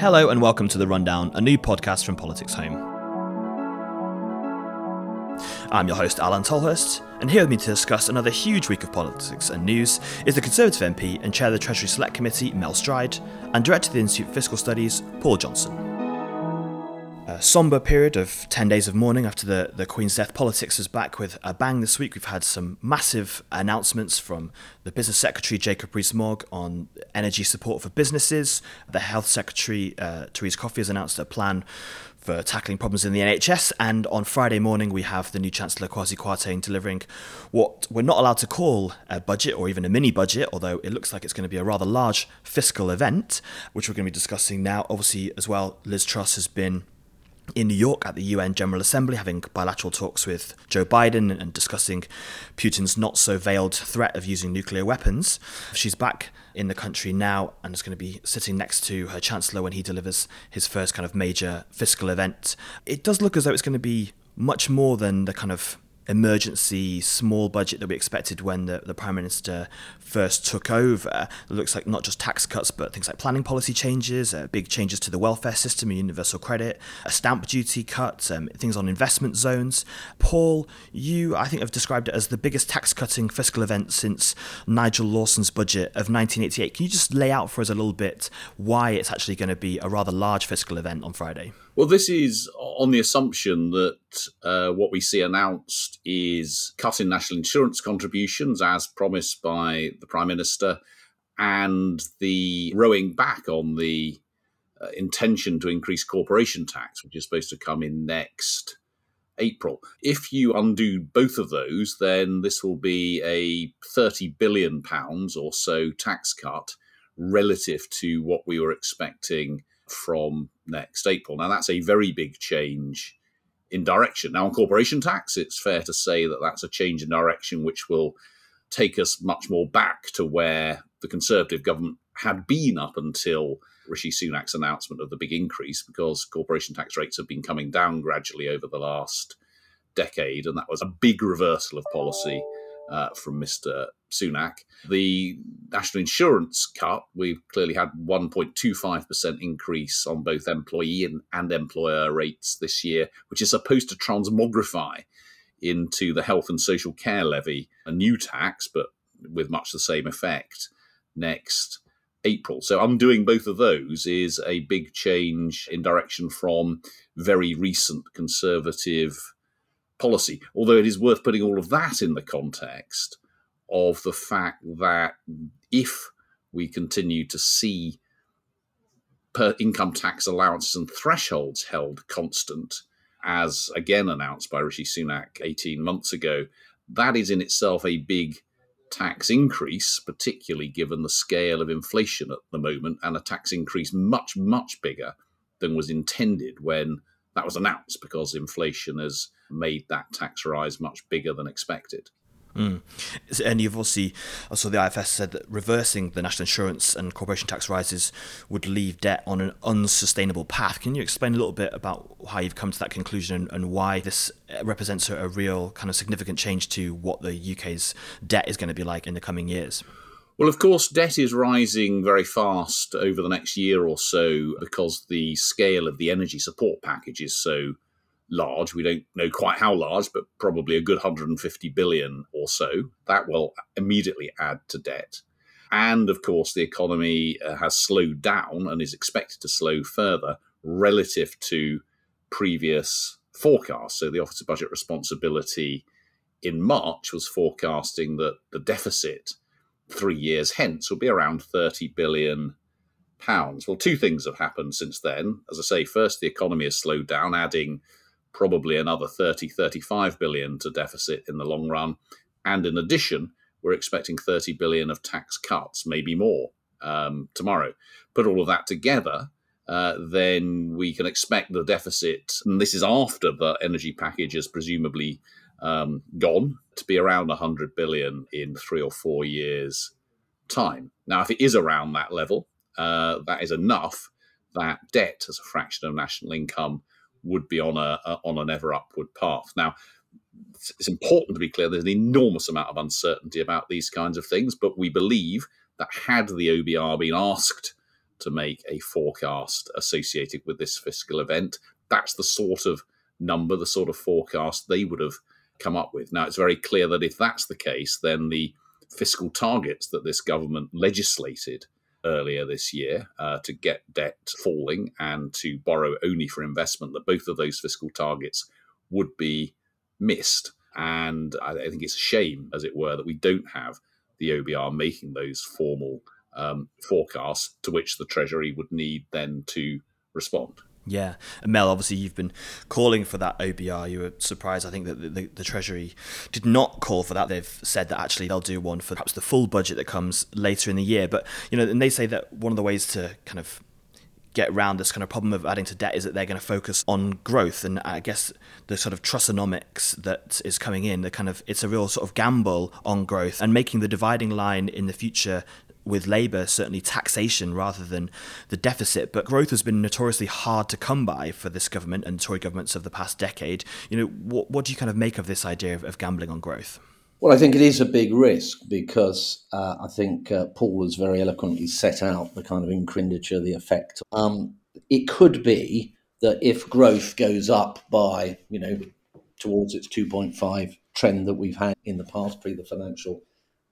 Hello and welcome to The Rundown, a new podcast from Politics Home. I'm your host, Alain Tolhurst, and here with me to discuss another huge week of politics and news is the Conservative MP and Chair of the Treasury Select Committee, Mel Stride, and Director of the Institute for Fiscal Studies, Paul Johnson a somber period of 10 days of mourning after the, the Queen's death. Politics is back with a bang this week. We've had some massive announcements from the Business Secretary, Jacob Rees-Mogg, on energy support for businesses. The Health Secretary, uh, Therese Coffey, has announced a plan for tackling problems in the NHS. And on Friday morning, we have the new Chancellor Kwasi Kwarteng delivering what we're not allowed to call a budget or even a mini budget, although it looks like it's going to be a rather large fiscal event, which we're going to be discussing now. Obviously, as well, Liz Truss has been in New York at the UN General Assembly, having bilateral talks with Joe Biden and discussing Putin's not so veiled threat of using nuclear weapons. She's back in the country now and is going to be sitting next to her Chancellor when he delivers his first kind of major fiscal event. It does look as though it's going to be much more than the kind of emergency small budget that we expected when the, the Prime Minister first took over. It looks like not just tax cuts, but things like planning policy changes, uh, big changes to the welfare system, universal credit, a stamp duty cut, um, things on investment zones. Paul, you, I think, have described it as the biggest tax cutting fiscal event since Nigel Lawson's budget of 1988. Can you just lay out for us a little bit why it's actually going to be a rather large fiscal event on Friday? Well, this is on the assumption that uh, what we see announced is cutting national insurance contributions as promised by the Prime Minister and the rowing back on the uh, intention to increase corporation tax, which is supposed to come in next April. If you undo both of those, then this will be a 30 billion pounds or so tax cut relative to what we were expecting from next April. Now, that's a very big change in direction. Now, on corporation tax, it's fair to say that that's a change in direction which will take us much more back to where the Conservative government had been up until Rishi Sunak's announcement of the big increase, because corporation tax rates have been coming down gradually over the last decade, and that was a big reversal of policy uh, from Mr. Sunak. The national insurance cut, we've clearly had 1.25% increase on both employee and, and employer rates this year, which is supposed to transmogrify into the health and social care levy, a new tax, but with much the same effect next April. So undoing both of those is a big change in direction from very recent conservative policy. Although it is worth putting all of that in the context of the fact that if we continue to see per income tax allowances and thresholds held constant, as again announced by Rishi Sunak 18 months ago, that is in itself a big tax increase, particularly given the scale of inflation at the moment, and a tax increase much, much bigger than was intended when that was announced, because inflation has made that tax rise much bigger than expected. Mm. And you've obviously, also the IFS said that reversing the national insurance and corporation tax rises would leave debt on an unsustainable path. Can you explain a little bit about how you've come to that conclusion and, why this represents a, a real kind of significant change to what the UK's debt is going to be like in the coming years? Well, of course, debt is rising very fast over the next year or so because the scale of the energy support package is so large. We don't know quite how large, but probably a good 150 billion or so. That will immediately add to debt. And of course, the economy uh, has slowed down and is expected to slow further relative to previous forecasts. So, the Office of Budget Responsibility in March was forecasting that the deficit three years hence will be around 30 billion pounds. Well, two things have happened since then. As I say, first, the economy has slowed down, adding probably another 30, 35 billion to deficit in the long run. And in addition, we're expecting 30 billion of tax cuts, maybe more um, tomorrow. Put all of that together, uh, then we can expect the deficit, and this is after the energy package is presumably um, gone, to be around 100 billion in three or four years' time. Now, if it is around that level, uh, that is enough that debt as a fraction of national income would be on a, a on an ever upward path. Now, it's important to be clear. There's an enormous amount of uncertainty about these kinds of things, but we believe that had the OBR been asked to make a forecast associated with this fiscal event. That's the sort of number, the sort of forecast they would have come up with. Now, it's very clear that if that's the case, then the fiscal targets that this government legislated earlier this year uh, to get debt falling and to borrow only for investment, that both of those fiscal targets would be missed. And I, think it's a shame, as it were, that we don't have the OBR making those formal um, forecasts to which the Treasury would need then to respond. Yeah, and Mel, obviously you've been calling for that OBR. You were surprised, I think, that the, the, the, Treasury did not call for that. They've said that actually they'll do one for perhaps the full budget that comes later in the year. But you know, and they say that one of the ways to kind of get around this kind of problem of adding to debt is that they're going to focus on growth and I guess the sort of Trussonomics that is coming in the kind of it's a real sort of gamble on growth and making the dividing line in the future with Labour, certainly taxation rather than the deficit. But growth has been notoriously hard to come by for this government and Tory governments of the past decade. You know, what, what do you kind of make of this idea of, of gambling on growth? Well, I think it is a big risk because uh, I think uh, Paul has very eloquently set out the kind of incrinditure, the effect. Um, it could be that if growth goes up by, you know, towards its 2.5 trend that we've had in the past pre the financial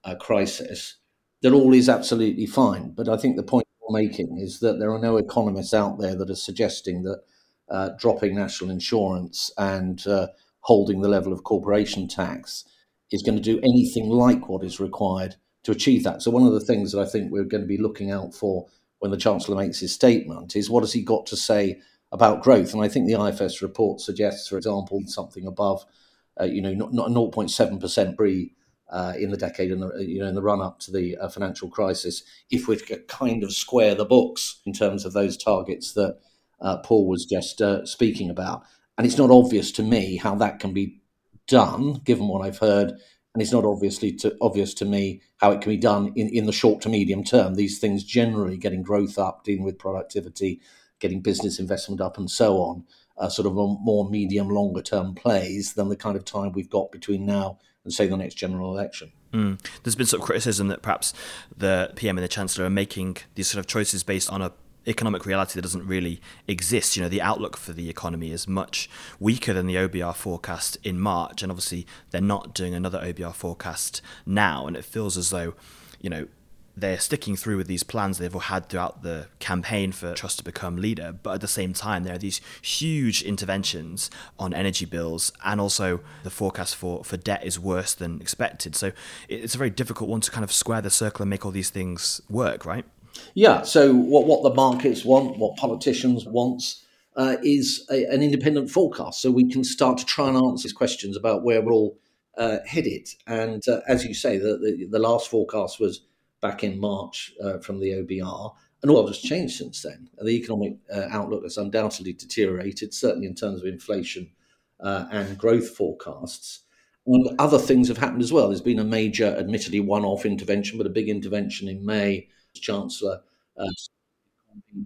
uh, crisis, that all is absolutely fine. But I think the point you're making is that there are no economists out there that are suggesting that uh, dropping national insurance and uh, holding the level of corporation tax is going to do anything like what is required to achieve that. So, one of the things that I think we're going to be looking out for when the Chancellor makes his statement is what has he got to say about growth? And I think the IFS report suggests, for example, something above, uh, you know, not, not 0.7% pre uh, in the decade and you know in the run up to the uh, financial crisis, if we could kind of square the books in terms of those targets that uh, Paul was just uh, speaking about, and it's not obvious to me how that can be done, given what I've heard, and it's not obviously to, obvious to me how it can be done in, in the short to medium term. These things generally getting growth up, dealing with productivity, getting business investment up, and so on. Uh, sort of more medium, longer term plays than the kind of time we've got between now and say the next general election. Mm. There's been sort of criticism that perhaps the PM and the Chancellor are making these sort of choices based on a economic reality that doesn't really exist. You know, the outlook for the economy is much weaker than the OBR forecast in March, and obviously they're not doing another OBR forecast now, and it feels as though, you know, they're sticking through with these plans they've all had throughout the campaign for Truss to become leader. But at the same time, there are these huge interventions on energy bills, and also the forecast for, for debt is worse than expected. So it's a very difficult one to kind of square the circle and make all these things work, right? Yeah. So what what the markets want, what politicians want, uh, is a, an independent forecast, so we can start to try and answer these questions about where we're all uh, headed. And uh, as you say, the, the, the last forecast was back in March uh, from the OBR. And all has changed since then. The economic uh, outlook has undoubtedly deteriorated, certainly in terms of inflation uh, and growth forecasts. And other things have happened as well. There's been a major, admittedly one off intervention, but a big intervention in May. Chancellor uh,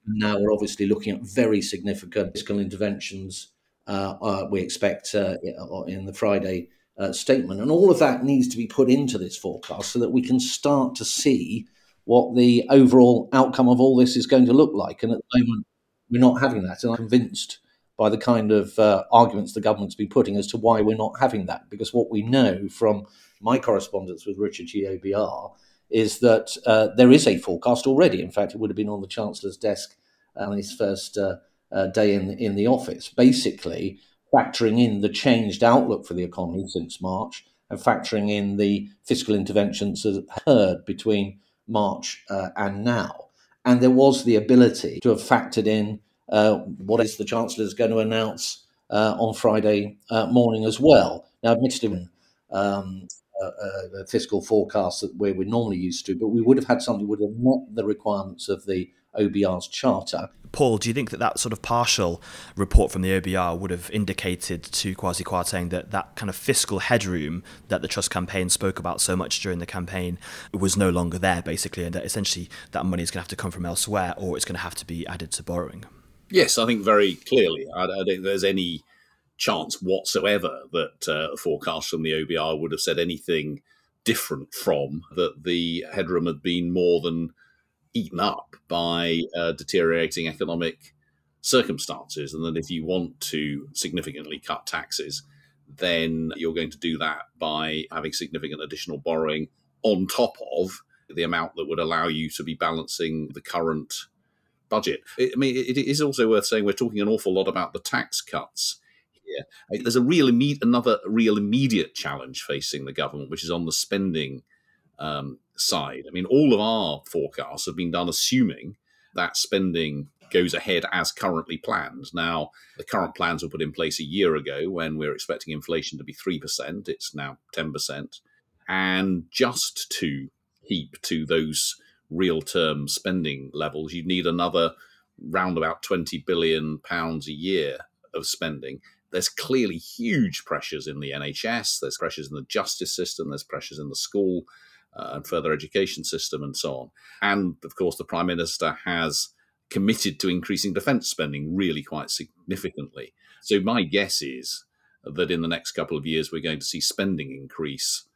now we're obviously looking at very significant fiscal interventions. Uh, uh, we expect in the Friday uh, statement. And all of that needs to be put into this forecast so that we can start to see what the overall outcome of all this is going to look like. And at the moment, we're not having that. And I'm convinced by the kind of uh, arguments the government's been putting as to why we're not having that. Because what we know from my correspondence with Richard GOBR is that uh, there is a forecast already. In fact, it would have been on the Chancellor's desk on his first uh, uh, day in, in the office. Basically, factoring in the changed outlook for the economy since March and factoring in the fiscal interventions that occurred between March uh, and now. And there was the ability to have factored in uh, what is the Chancellor is going to announce uh, on Friday uh, morning as well. Now, admittedly, um, uh, uh, fiscal forecasts that where we're normally used to, but we would have had something that would have met the requirements of the OBR's charter. Paul, do you think that that sort of partial report from the OBR would have indicated to Kwasi Kwarteng that that kind of fiscal headroom that the Truss campaign spoke about so much during the campaign was no longer there, basically, and that essentially that money is going to have to come from elsewhere or it's going to have to be added to borrowing? Yes, I think very clearly. I, I don't think there's any chance whatsoever that uh, forecast from the OBR would have said anything different from that the headroom had been more than eaten up by uh, deteriorating economic circumstances, and that if you want to significantly cut taxes, then you're going to do that by having significant additional borrowing on top of the amount that would allow you to be balancing the current budget. I mean, it is also worth saying we're talking an awful lot about the tax cuts here. There's a real immediate, another real immediate challenge facing the government, which is on the spending um, side. I mean, all of our forecasts have been done assuming that spending goes ahead as currently planned. Now, the current plans were put in place a year ago when we are expecting inflation to be 3%. It's now 10%. And just to keep to those real term spending levels, you'd need another round about 20 billion pounds a year of spending. There's clearly huge pressures in the NHS, there's pressures in the justice system, there's pressures in the school uh, and further education system, and so on. And of course, the Prime Minister has committed to increasing defence spending really quite significantly. So, my guess is that in the next couple of years, we're going to see spending increase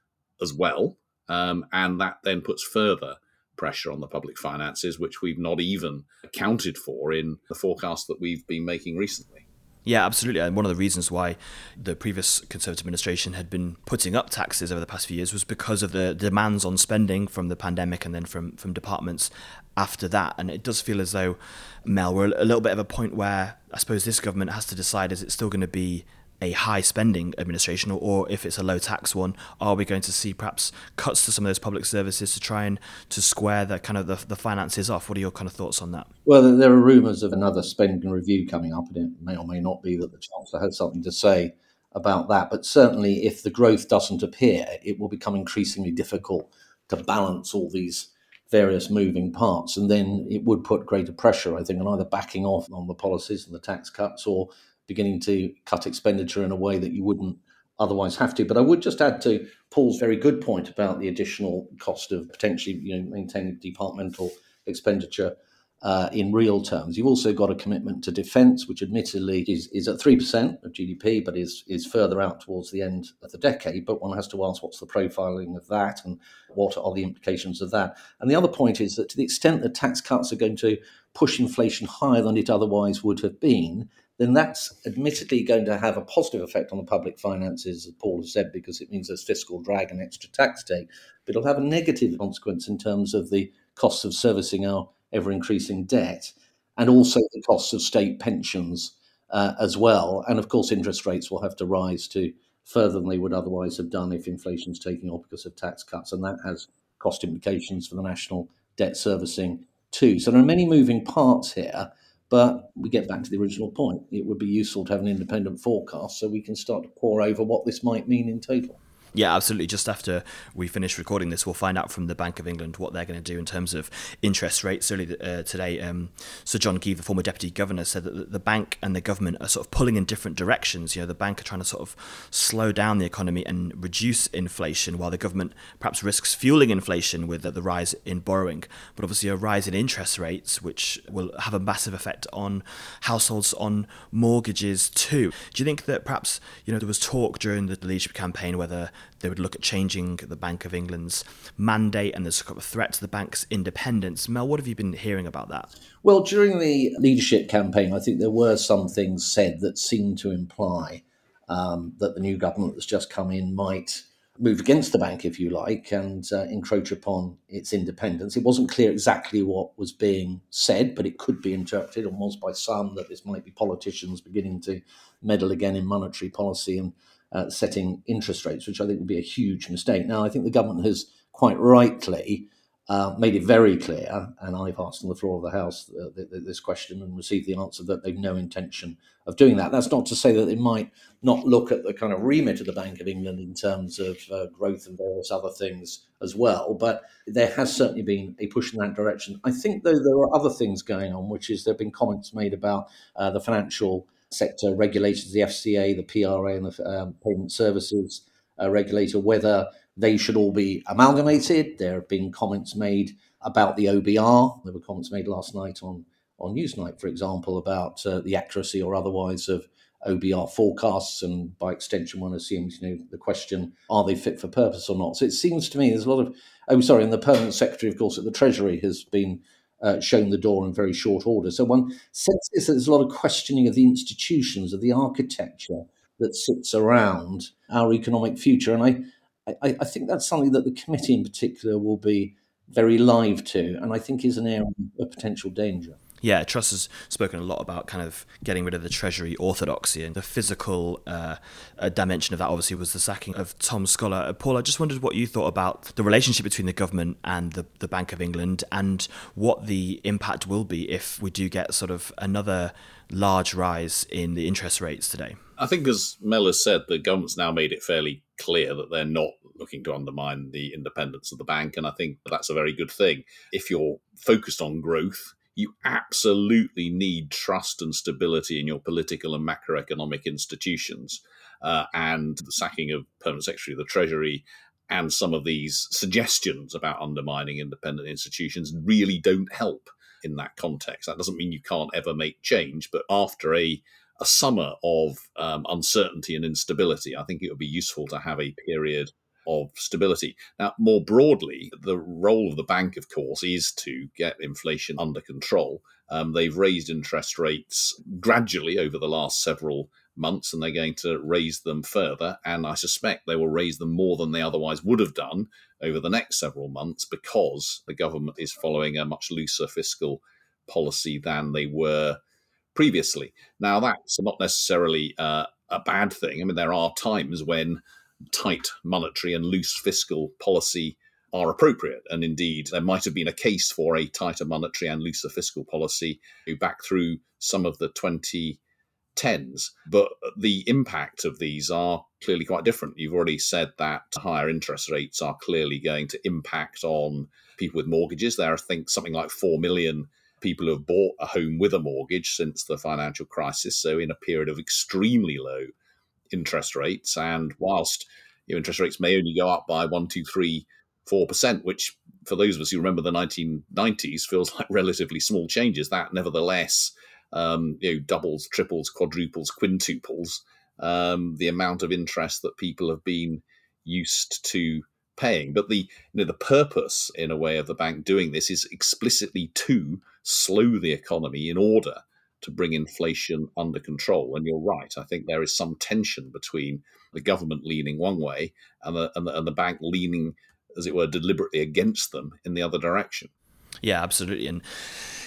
as well. Um, and that then puts further pressure on the public finances, which we've not even accounted for in the forecast that we've been making recently. Yeah, absolutely. And one of the reasons why the previous Conservative administration had been putting up taxes over the past few years was because of the demands on spending from the pandemic and then from, from departments after that. And it does feel as though, Mel, we're a little bit of a point where I suppose this government has to decide is it still going to be a high spending administration or, if it's a low tax one are we going to see perhaps cuts to some of those public services to try and to square the kind of the, the finances off? What are your kind of thoughts on that? Well there are rumours of another spending review coming up and it may or may not be that the chancellor has something to say about that but certainly if the growth doesn't appear it will become increasingly difficult to balance all these various moving parts and then it would put greater pressure i think on either backing off on the policies and the tax cuts or beginning to cut expenditure in a way that you wouldn't otherwise have to. But I would just add to Paul's very good point about the additional cost of potentially you know maintaining departmental expenditure uh, in real terms. You've also got a commitment to defence, which admittedly is, is at 3% of GDP, but is, is further out towards the end of the decade. But one has to ask what's the profiling of that and what are the implications of that. And the other point is that to the extent that tax cuts are going to push inflation higher than it otherwise would have been, then that's admittedly going to have a positive effect on the public finances, as Paul has said, because it means there's fiscal drag and extra tax take. But it'll have a negative consequence in terms of the costs of servicing our ever increasing debt and also the costs of state pensions uh, as well. And of course, interest rates will have to rise to further than they would otherwise have done if inflation's taking off because of tax cuts. And that has cost implications for the national debt servicing too. So there are many moving parts here. But we get back to the original point. It would be useful to have an independent forecast so we can start to pore over what this might mean in total. Yeah, absolutely. Just after we finish recording this, we'll find out from the Bank of England what they're going to do in terms of interest rates. Earlier uh, today, um, Sir John Gieve, the former deputy governor, said that the bank and the government are sort of pulling in different directions. You know, the bank are trying to sort of slow down the economy and reduce inflation, while the government perhaps risks fueling inflation with the, the rise in borrowing. But obviously, a rise in interest rates, which will have a massive effect on households on mortgages too. Do you think that perhaps you know there was talk during the leadership campaign whether they would look at changing the Bank of England's mandate and there's a threat to the bank's independence. Mel, what have you been hearing about that? Well, during the leadership campaign, I think there were some things said that seemed to imply um, that the new government that's just come in might move against the bank, if you like, and uh, encroach upon its independence. It wasn't clear exactly what was being said, but it could be interpreted was by some that this might be politicians beginning to meddle again in monetary policy and uh, setting interest rates, which I think would be a huge mistake. Now, I think the government has quite rightly uh, made it very clear, and I've asked on the floor of the House uh, th- th- this question and received the answer that they've no intention of doing that. That's not to say that they might not look at the kind of remit of the Bank of England in terms of uh, growth and various other things as well, but there has certainly been a push in that direction. I think, though, there are other things going on, which is there have been comments made about uh, the financial sector regulators, the FCA, the PRA, and the um, Payment Services uh, Regulator, whether they should all be amalgamated. There have been comments made about the OBR. There were comments made last night on on Newsnight, for example, about uh, the accuracy or otherwise of OBR forecasts, and by extension, one assumes you know the question: Are they fit for purpose or not? So it seems to me there's a lot of oh, sorry, and the permanent secretary, of course, at the Treasury has been uh, shown the door in very short order. So one senses that there's a lot of questioning of the institutions, of the architecture that sits around our economic future. And I, I, I think that's something that the committee in particular will be very live to, and I think is an area of potential danger. Yeah, Truss has spoken a lot about kind of getting rid of the Treasury orthodoxy, and the physical uh, uh, dimension of that obviously was the sacking of Tom Scholar. Uh, Paul, I just wondered what you thought about the relationship between the government and the, the Bank of England, and what the impact will be if we do get sort of another large rise in the interest rates today. I think, as Mel has said, the government's now made it fairly clear that they're not looking to undermine the independence of the bank, and I think that's a very good thing. If you're focused on growth, you absolutely need trust and stability in your political and macroeconomic institutions. Uh, and the sacking of permanent secretary of the Treasury and some of these suggestions about undermining independent institutions really don't help in that context. That doesn't mean you can't ever make change, but after a a summer of um, uncertainty and instability, I think it would be useful to have a period of stability. Now, more broadly, the role of the bank, of course, is to get inflation under control. Um, they've raised interest rates gradually over the last several months, and they're going to raise them further. And I suspect they will raise them more than they otherwise would have done over the next several months because the government is following a much looser fiscal policy than they were previously. Now, that's not necessarily uh, a bad thing. I mean, there are times when tight monetary and loose fiscal policy are appropriate. And indeed, there might have been a case for a tighter monetary and looser fiscal policy back through some of the 2010s. But the impact of these are clearly quite different. You've already said that higher interest rates are clearly going to impact on people with mortgages. There are, I think, something like 4 million people who have bought a home with a mortgage since the financial crisis. So, in a period of extremely low interest rates. And whilst your interest rates may only go up by one, two, three, four percent, which for those of us who remember the 1990s feels like relatively small changes, that nevertheless um, you know doubles, triples, quadruples, quintuples um, the amount of interest that people have been used to paying. But the you know, the purpose, in a way, of the bank doing this is explicitly to slow the economy in order to bring inflation under control. And you're right. I think there is some tension between the government leaning one way and the, and the, and the bank leaning, as it were, deliberately against them in the other direction. Yeah, absolutely. And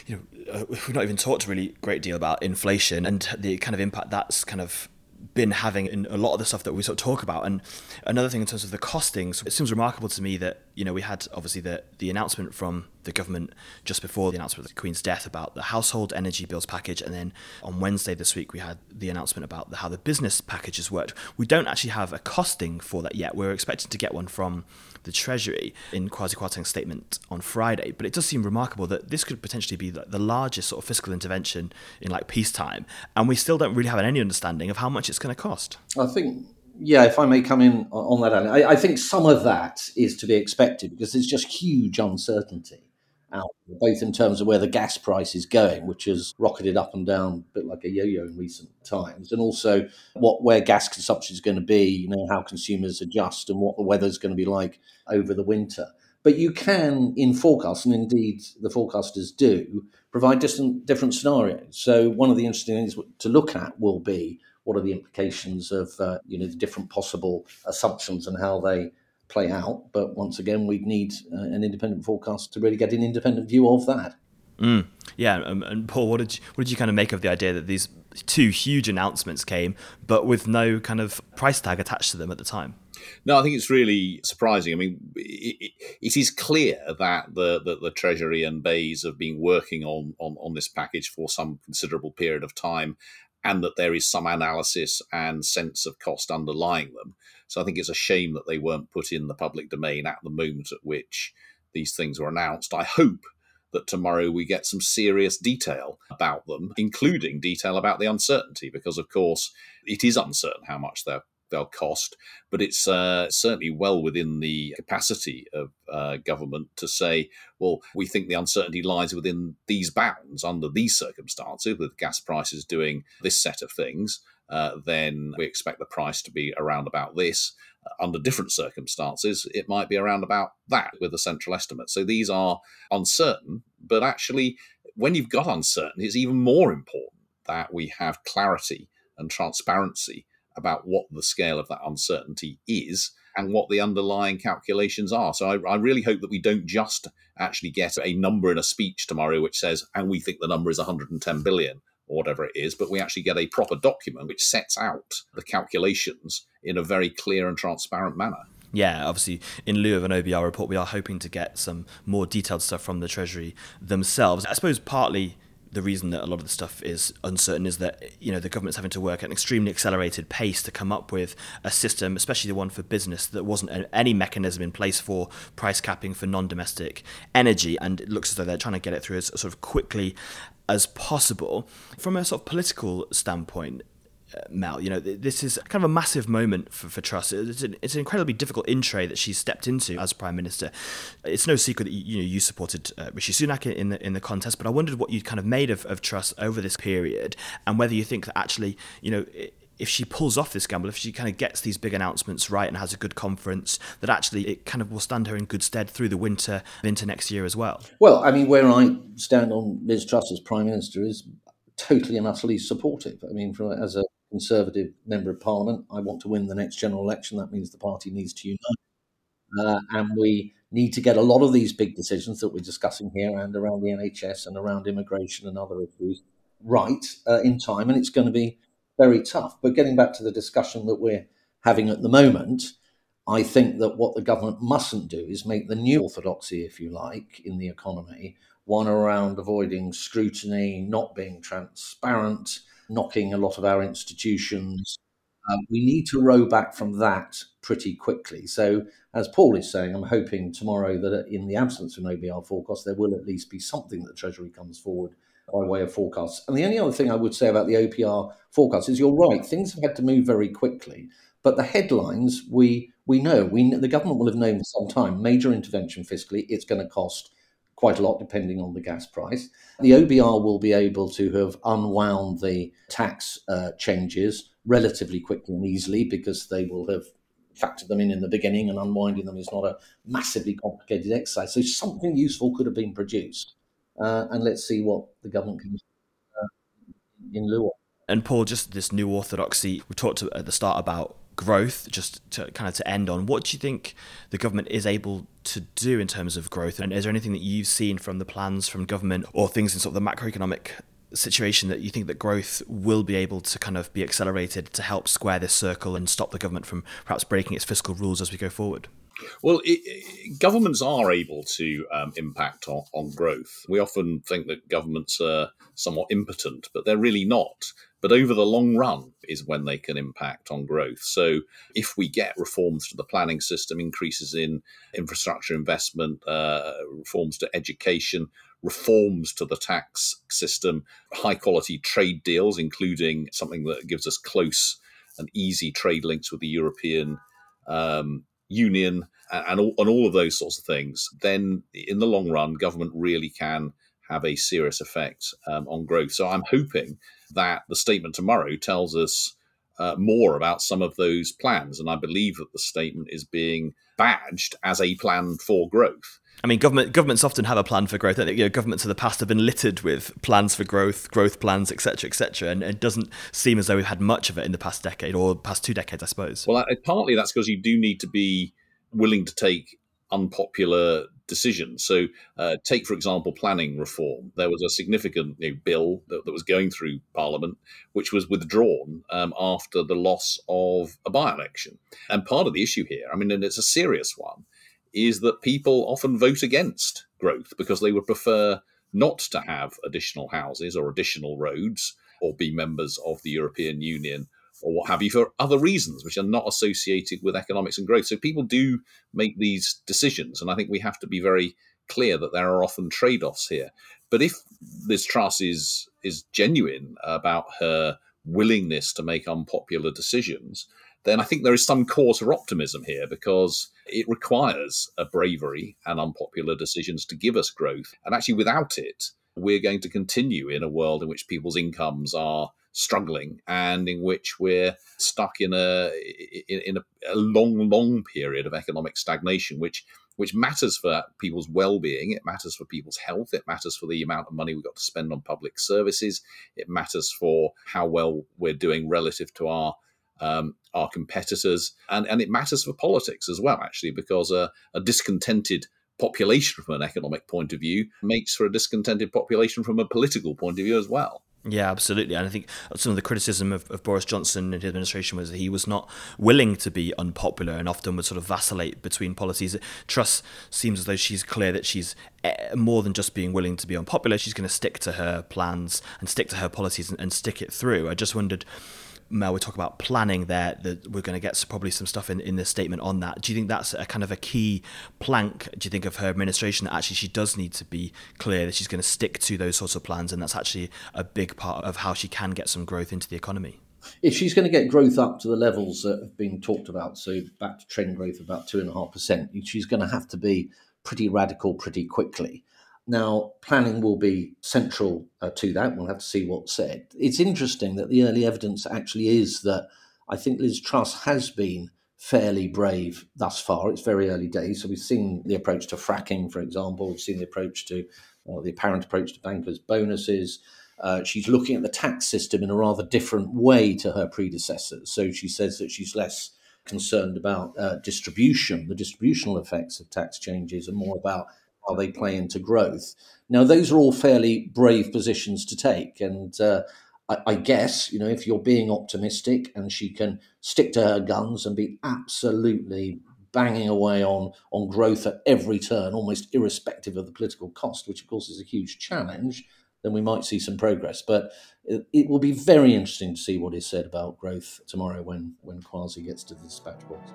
you know, uh, we've not even talked a really great deal about inflation and the kind of impact that's kind of been having in a lot of the stuff that we sort of talk about. And another thing in terms of the costings, it seems remarkable to me that you know we had obviously the the announcement from the government just before the announcement of the Queen's death about the household energy bills package, and then on Wednesday this week we had the announcement about the, how the business packages worked. We don't actually have a costing for that yet. We're expecting to get one from the Treasury in Kwasi Kwarteng's statement on Friday. But it does seem remarkable that this could potentially be the largest sort of fiscal intervention in like peacetime, and we still don't really have any understanding of how much it's going to cost. I think. Yeah, if I may come in on that, I, I think some of that is to be expected because there's just huge uncertainty out, both in terms of where the gas price is going, which has rocketed up and down a bit like a yo-yo in recent times, and also what where gas consumption is going to be, you know, how consumers adjust and what the weather is going to be like over the winter. But you can, in forecasts, and indeed the forecasters do, provide different different scenarios. So one of the interesting things to look at will be what are the implications of uh, you know the different possible assumptions and how they play out. But once again, we'd need uh, an independent forecast to really get an independent view of that. Mm, yeah, um, and Paul, what did you, what did you kind of make of the idea that these two huge announcements came, but with no kind of price tag attached to them at the time? No, I think it's really surprising. I mean, it, it is clear that the, the, the Treasury and BEIS have been working on, on on this package for some considerable period of time, and that there is some analysis and sense of cost underlying them. So I think it's a shame that they weren't put in the public domain at the moment at which these things were announced. I hope that tomorrow we get some serious detail about them, including detail about the uncertainty, because of course it is uncertain how much they're they'll cost, but it's uh, certainly well within the capacity of uh, government to say, well, we think the uncertainty lies within these bounds under these circumstances, with gas prices doing this set of things. Uh, then we expect the price to be around about this. Uh, under different circumstances, it might be around about that with a central estimate. So these are uncertain, But actually, when you've got uncertainty, it's even more important that we have clarity and transparency about what the scale of that uncertainty is and what the underlying calculations are. So I, I, really hope that we don't just actually get a number in a speech tomorrow which says, and we think the number is 110 billion or whatever it is, but we actually get a proper document which sets out the calculations in a very clear and transparent manner. Yeah, obviously, in lieu of an OBR report, we are hoping to get some more detailed stuff from the Treasury themselves. I suppose partly the reason that a lot of the stuff is uncertain is that you know the government's having to work at an extremely accelerated pace to come up with a system, especially the one for business, that wasn't any mechanism in place for price capping for non-domestic energy, and it looks as though they're trying to get it through as sort of quickly as possible. From a sort of political standpoint, Mel, you know, this is kind of a massive moment for, for Truss. It's an, it's an incredibly difficult in tray that she's stepped into as Prime Minister. It's no secret that you, know you supported uh, Rishi Sunak in the in the contest, but I wondered what you kind of made of, of Truss over this period, and whether you think that actually, you know. if she pulls off this gamble, if she kind of gets these big announcements right and has a good conference, that actually it kind of will stand her in good stead through the winter into next year as well. Well, I mean, where I stand on Liz Truss as Prime Minister is totally and utterly supportive. I mean, from, as a Conservative member of Parliament. I want to win the next general election. That means the party needs to unite. Uh, and we need to get a lot of these big decisions that we're discussing here and around the NHS and around immigration and other issues right uh, in time. And it's going to be very tough. But getting back to the discussion that we're having at the moment, I think that what the government mustn't do is make the new orthodoxy, if you like, in the economy one around avoiding scrutiny, not being transparent, knocking a lot of our institutions. Um, we need to row back from that pretty quickly. So, as Paul is saying, I'm hoping tomorrow that in the absence of an OBR forecast, there will at least be something that Treasury comes forward by way of forecasts. And the only other thing I would say about the OBR forecast is you're right, things have had to move very quickly. But the headlines we we know we the government will have known for some time. Major intervention fiscally, it's going to cost quite a lot depending on the gas price. The OBR will be able to have unwound the tax uh, changes relatively quickly and easily because they will have factored them in in the beginning and unwinding them is not a massively complicated exercise. So something useful could have been produced. Uh, and let's see what the government can uh, in lieu of. And Paul, just this new orthodoxy, we talked at the start about growth, just to kind of to end on, what do you think the government is able to do in terms of growth? And is there anything that you've seen from the plans from government or things in sort of the macroeconomic situation that you think that growth will be able to kind of be accelerated to help square this circle and stop the government from perhaps breaking its fiscal rules as we go forward? Well, it, governments are able to um, impact on, on, growth. We often think that governments are somewhat impotent, but they're really not. But over the long run is when they can impact on growth. So if we get reforms to the planning system, increases in infrastructure investment, uh, reforms to education, reforms to the tax system, high quality trade deals, including something that gives us close and easy trade links with the European um, Union, and all, and all of those sorts of things, then in the long run, government really can have a serious effect um, on growth. So I'm hoping that the statement tomorrow tells us uh, more about some of those plans. And I believe that the statement is being badged as a plan for growth. I mean, government governments often have a plan for growth. I think you know, governments of the past have been littered with plans for growth, growth plans, etc., etc., and it doesn't seem as though we've had much of it in the past decade or past two decades, I suppose. Well, partly that's because you do need to be willing to take unpopular decisions. So, uh, take for example planning reform. There was a significant you know, bill that, that, was going through Parliament, which was withdrawn um, after the loss of a by-election. And part of the issue here, I mean, and it's a serious one, is that people often vote against growth because they would prefer not to have additional houses or additional roads or be members of the European Union or what have you for other reasons which are not associated with economics and growth. So people do make these decisions, and I think we have to be very clear that there are often trade-offs here. But if this Truss is is genuine about her willingness to make unpopular decisions, then I think there is some cause for optimism here because it requires a bravery and unpopular decisions to give us growth. And actually, without it, we're going to continue in a world in which people's incomes are struggling and in which we're stuck in a in, a, a long long period of economic stagnation which which matters for people's well-being. It matters for people's health. It matters for the amount of money we've got to spend on public services. It matters for how well we're doing relative to our um, our competitors, and and it matters for politics as well, actually, because a discontented population from an economic point of view makes for a discontented population from a political point of view as well. Yeah, absolutely. And I think some of the criticism of, of, Boris Johnson and his administration was that he was not willing to be unpopular and often would sort of vacillate between policies. Truss seems as though she's clear that she's eh, more than just being willing to be unpopular. She's going to stick to her plans and stick to her policies and, and stick it through. I just wondered Mel, we talk about planning there. That we're going to get probably some stuff in, in this statement on that. Do you think that's a kind of a key plank? Do you think of her administration that actually she does need to be clear that she's going to stick to those sorts of plans, and that's actually a big part of how she can get some growth into the economy? If she's going to get growth up to the levels that have been talked about, so back to trend growth about two and a half percent, she's going to have to be pretty radical pretty quickly. Now, planning will be central uh, to that. We'll have to see what's said. It's interesting that the early evidence actually is that I think Liz Truss has been fairly brave thus far. It's very early days. So we've seen the approach to fracking, for example. We've seen the approach to, well, the apparent approach to bankers' bonuses. Uh, she's looking at the tax system in a rather different way to her predecessors. So she says that she's less concerned about uh, distribution, the distributional effects of tax changes, and more about how they play into growth. Now, those are all fairly brave positions to take, and uh, I, I, guess you know if you're being optimistic and she can stick to her guns and be absolutely banging away on on growth at every turn, almost irrespective of the political cost, which of course is a huge challenge. Then we might see some progress, but it, it will be very interesting to see what is said about growth tomorrow when when Kwasi gets to the dispatch box.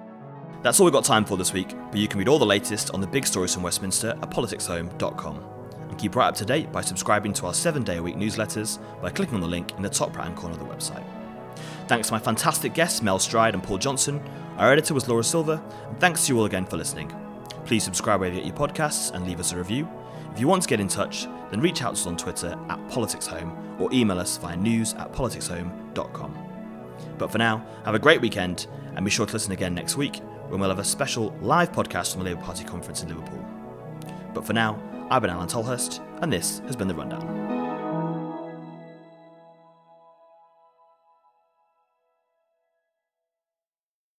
That's all we've got time for this week, but you can read all the latest on the big stories from Westminster at politicshome.com. And keep right up to date by subscribing to our seven day a week newsletters by clicking on the link in the top right hand corner of the website. Thanks to my fantastic guests Mel Stride and Paul Johnson. Our editor was Laura Silver, and thanks to you all again for listening. Please subscribe where you get your podcasts and leave us a review. If you want to get in touch, then reach out to us on Twitter at politicshome or email us via news at politicshome.com. But for now, have a great weekend and be sure to listen again next week when we'll have a special live podcast from the Labour Party conference in Liverpool. But for now, I've been Alain Tolhurst, and this has been The Rundown.